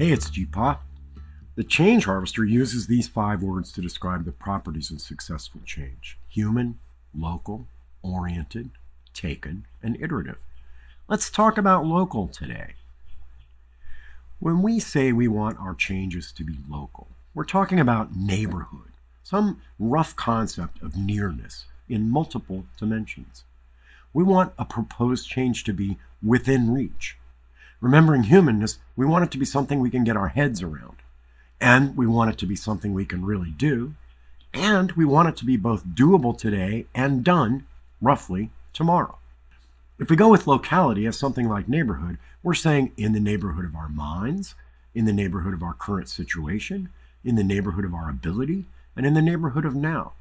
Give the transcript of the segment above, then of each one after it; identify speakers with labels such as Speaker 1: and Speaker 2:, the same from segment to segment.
Speaker 1: Hey, it's GeePaw. The change harvester uses these five words to describe the properties of successful change human, local, oriented, taken, and iterative. Let's talk about local today. When we say we want our changes to be local, we're talking about neighborhood, some rough concept of nearness in multiple dimensions. We want a proposed change to be within reach. Remembering humanness, we want it to be something we can get our heads around. And we want it to be something we can really do. And we want it to be both doable today and done, roughly, tomorrow. If we go with locality as something like neighborhood, we're saying in the neighborhood of our minds, in the neighborhood of our current situation, in the neighborhood of our ability, and in the neighborhood of now.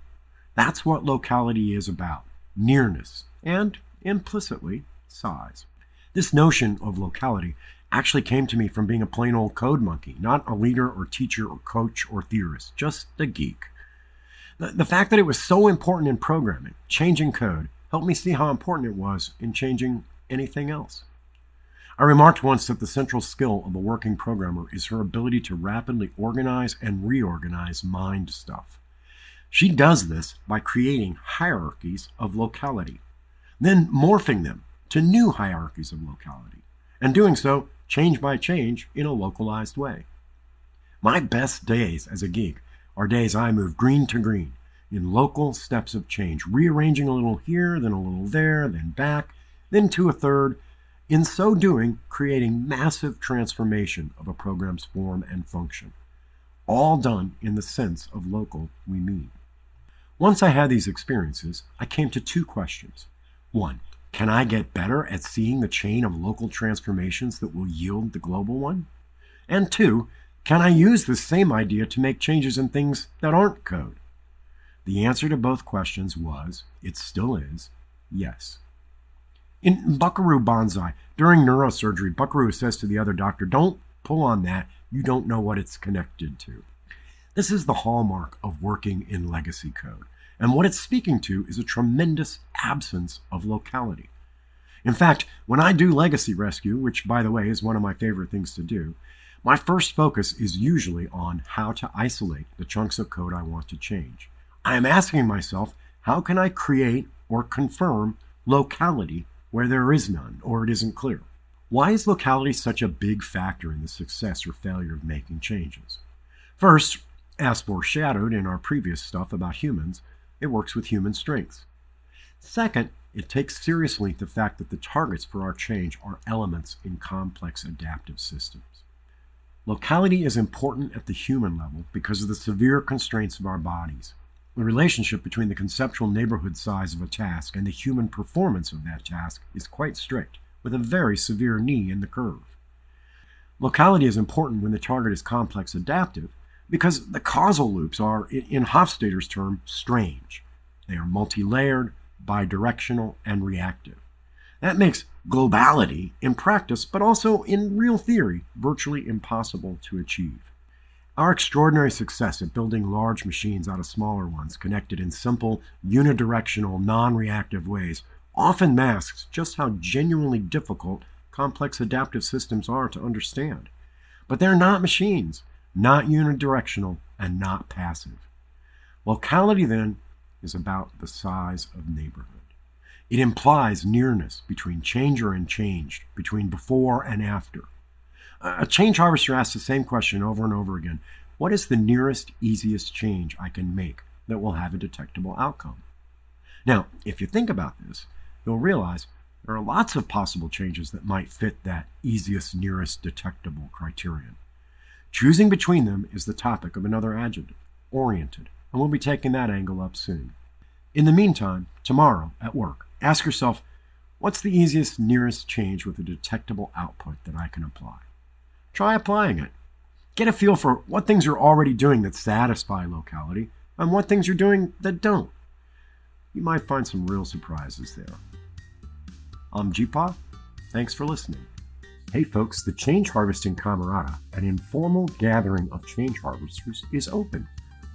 Speaker 1: That's what locality is about nearness and, implicitly, size. This notion of locality actually came to me from being a plain old code monkey, not a leader or teacher or coach or theorist, just a geek. The, the fact that it was so important in programming, changing code, helped me see how important it was in changing anything else. I remarked once that the central skill of a working programmer is her ability to rapidly organize and reorganize mind stuff. She does this by creating hierarchies of locality, then morphing them to new hierarchies of locality, and doing so change by change in a localized way. My best days as a geek are days I move green to green in local steps of change, rearranging a little here, then a little there, then back, then to a third, in so doing, creating massive transformation of a program's form and function, all done in the sense of local we mean. Once I had these experiences, I came to two questions. One, can I get better at seeing the chain of local transformations that will yield the global one? And two, can I use this same idea to make changes in things that aren't code? The answer to both questions was, it still is, yes. In Buckaroo Banzai, during neurosurgery, Buckaroo says to the other doctor, Don't pull on that, you don't know what it's connected to. This is the hallmark of working in legacy code. And what it's speaking to is a tremendous absence of locality. In fact, when I do legacy rescue, which by the way is one of my favorite things to do, my first focus is usually on how to isolate the chunks of code I want to change. I am asking myself, how can I create or confirm locality where there is none or it isn't clear? Why is locality such a big factor in the success or failure of making changes? First, as foreshadowed in our previous stuff about humans, it works with human strengths. Second, it takes seriously the fact that the targets for our change are elements in complex adaptive systems. Locality is important at the human level because of the severe constraints of our bodies. The relationship between the conceptual neighborhood size of a task and the human performance of that task is quite strict, with a very severe knee in the curve. Locality is important when the target is complex adaptive because the causal loops are, in Hofstadter's term, strange. They are multi layered, bidirectional, and reactive. That makes globality in practice, but also in real theory, virtually impossible to achieve. Our extraordinary success at building large machines out of smaller ones, connected in simple, unidirectional, non reactive ways, often masks just how genuinely difficult complex adaptive systems are to understand. But they're not machines not unidirectional, and not passive. Locality, then, is about the size of neighborhood. It implies nearness between changer and changed, between before and after. A change harvester asks the same question over and over again What is the nearest, easiest change I can make that will have a detectable outcome? Now, if you think about this, you'll realize there are lots of possible changes that might fit that easiest, nearest, detectable criterion. Choosing between them is the topic of another adjective, oriented, and we'll be taking that angle up soon. In the meantime, tomorrow at work, ask yourself what's the easiest, nearest change with a detectable output that I can apply? Try applying it. Get a feel for what things you're already doing that satisfy locality and what things you're doing that don't. You might find some real surprises there. I'm GeePaw. Thanks for listening. Hey folks, the Change Harvesting Camerata, an informal gathering of change harvesters, is open.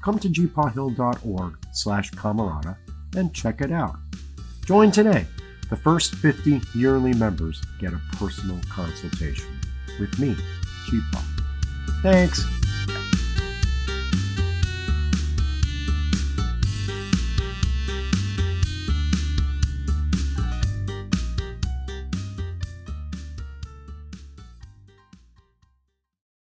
Speaker 1: Come to geepawhill.org slash camerata and check it out. Join today. The first 50 yearly members get a personal consultation with me, GeePaw. Thanks.